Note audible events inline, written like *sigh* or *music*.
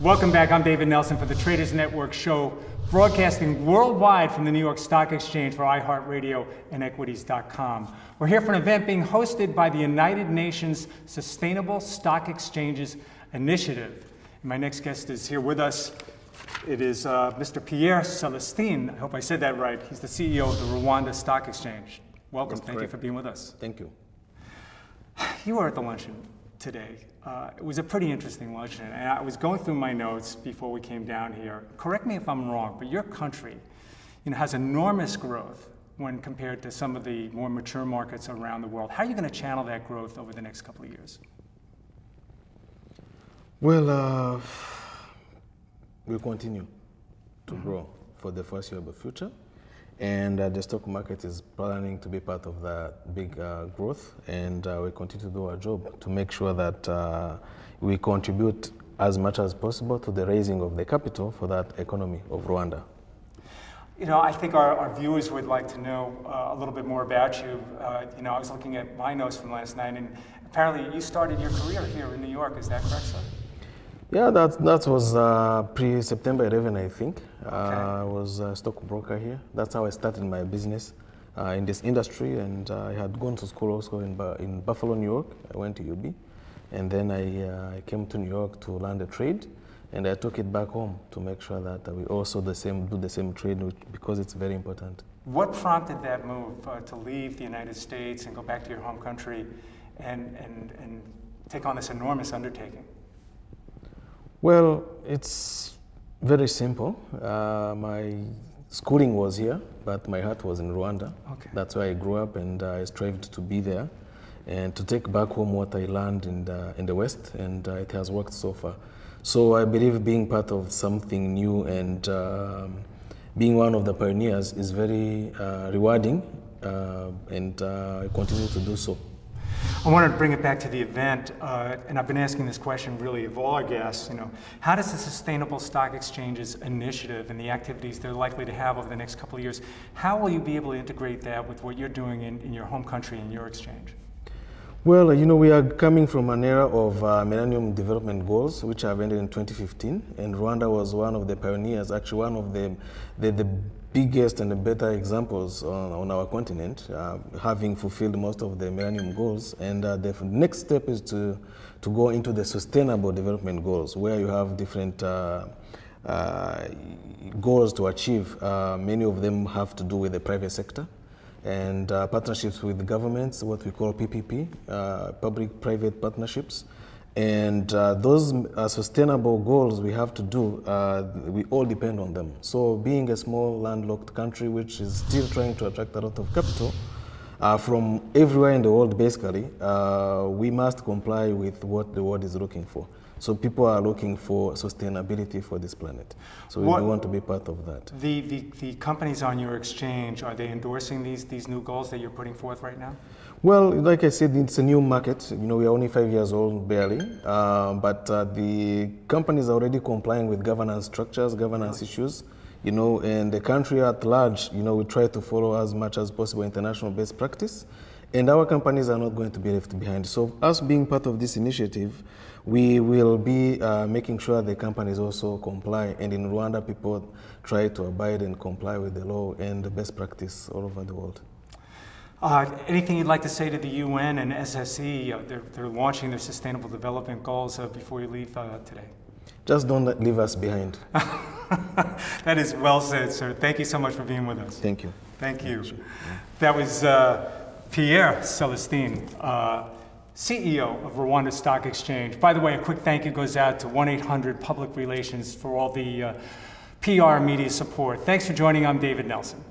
Welcome back. I'm David Nelson for the Traders Network show, broadcasting worldwide from the New York Stock Exchange for iHeartRadio and Equities.com. We're here for an event being hosted by the United Nations Sustainable Stock Exchanges Initiative. And my next guest is here with us. It is uh, Mr. Pierre Celestin. I hope I said that right. He's the CEO of the Rwanda Stock Exchange. Welcome. That's Thank correct. you for being with us. Thank you. You were at the luncheon today. Uh, it was a pretty interesting luncheon, and I was going through my notes before we came down here. Correct me if I'm wrong, but your country, you know, has enormous growth when compared to some of the more mature markets around the world. How are you going to channel that growth over the next couple of years? Well, uh, we'll continue to grow for the foreseeable future. And uh, the stock market is planning to be part of that big uh, growth. And uh, we continue to do our job to make sure that uh, we contribute as much as possible to the raising of the capital for that economy of Rwanda. You know, I think our, our viewers would like to know uh, a little bit more about you. Uh, you know, I was looking at my notes from last night, and apparently you started your career here in New York. Is that correct, sir? Yeah, that, that was uh, pre September 11, I think. Uh, I was a stockbroker here. That's how I started my business uh, in this industry. And uh, I had gone to school also in, in Buffalo, New York. I went to UB. And then I, uh, I came to New York to learn the trade. And I took it back home to make sure that we also the same, do the same trade which- because it's very important. What prompted that move uh, to leave the United States and go back to your home country and, and, and take on this enormous undertaking? Well, it's very simple. Uh, my schooling was here, but my heart was in Rwanda. Okay. That's where I grew up, and I strived to be there and to take back home what I learned in the, in the West, and uh, it has worked so far. So I believe being part of something new and um, being one of the pioneers is very uh, rewarding, uh, and uh, I continue to do so. I wanted to bring it back to the event, uh, and I've been asking this question really of all our guests. You know, how does the Sustainable Stock Exchanges initiative and the activities they're likely to have over the next couple of years, how will you be able to integrate that with what you're doing in, in your home country and your exchange? Well, you know, we are coming from an era of uh, Millennium Development Goals, which have ended in 2015, and Rwanda was one of the pioneers, actually one of the, the, the biggest and the better examples on, on our continent, uh, having fulfilled most of the Millennium Goals. And uh, the next step is to, to go into the Sustainable Development Goals, where you have different uh, uh, goals to achieve. Uh, many of them have to do with the private sector and uh, partnerships with governments, what we call PPP, uh, public-private partnerships. And uh, those uh, sustainable goals we have to do, uh, we all depend on them. So being a small landlocked country which is still trying to attract a lot of capital uh, from everywhere in the world basically, we must comply with what the world is looking for. So people are looking for sustainability for this planet. So What- we want to be part of that. The, the, the companies on your exchange, are they endorsing these, these new goals that you're putting forth right now? Well, like I said, it's a new market. You know, we are only five years old, barely. Uh, but uh, the companies are already complying with governance structures, governance issues. You know, and the country at large, you know, we try to follow as much as possible international best practice. And our companies are not going to be left behind. So, us being part of this initiative, we will be uh, making sure the companies also comply. And in Rwanda, people try to abide and comply with the law and the best practice all over the world. Uh, anything you'd like to say to the UN and SSE? Uh, they're, they're launching their Sustainable Development Goals uh, before you leave uh, today. Just don't leave us behind. *laughs* that is well said, sir. Thank you so much for being with us. Thank you. Thank you. That was uh, Pierre Celestin, uh, CEO of Rwanda Stock Exchange. By the way, a quick thank you goes out to 1 800 Public Relations for all the uh, PR media support. Thanks for joining. I'm David Nelson.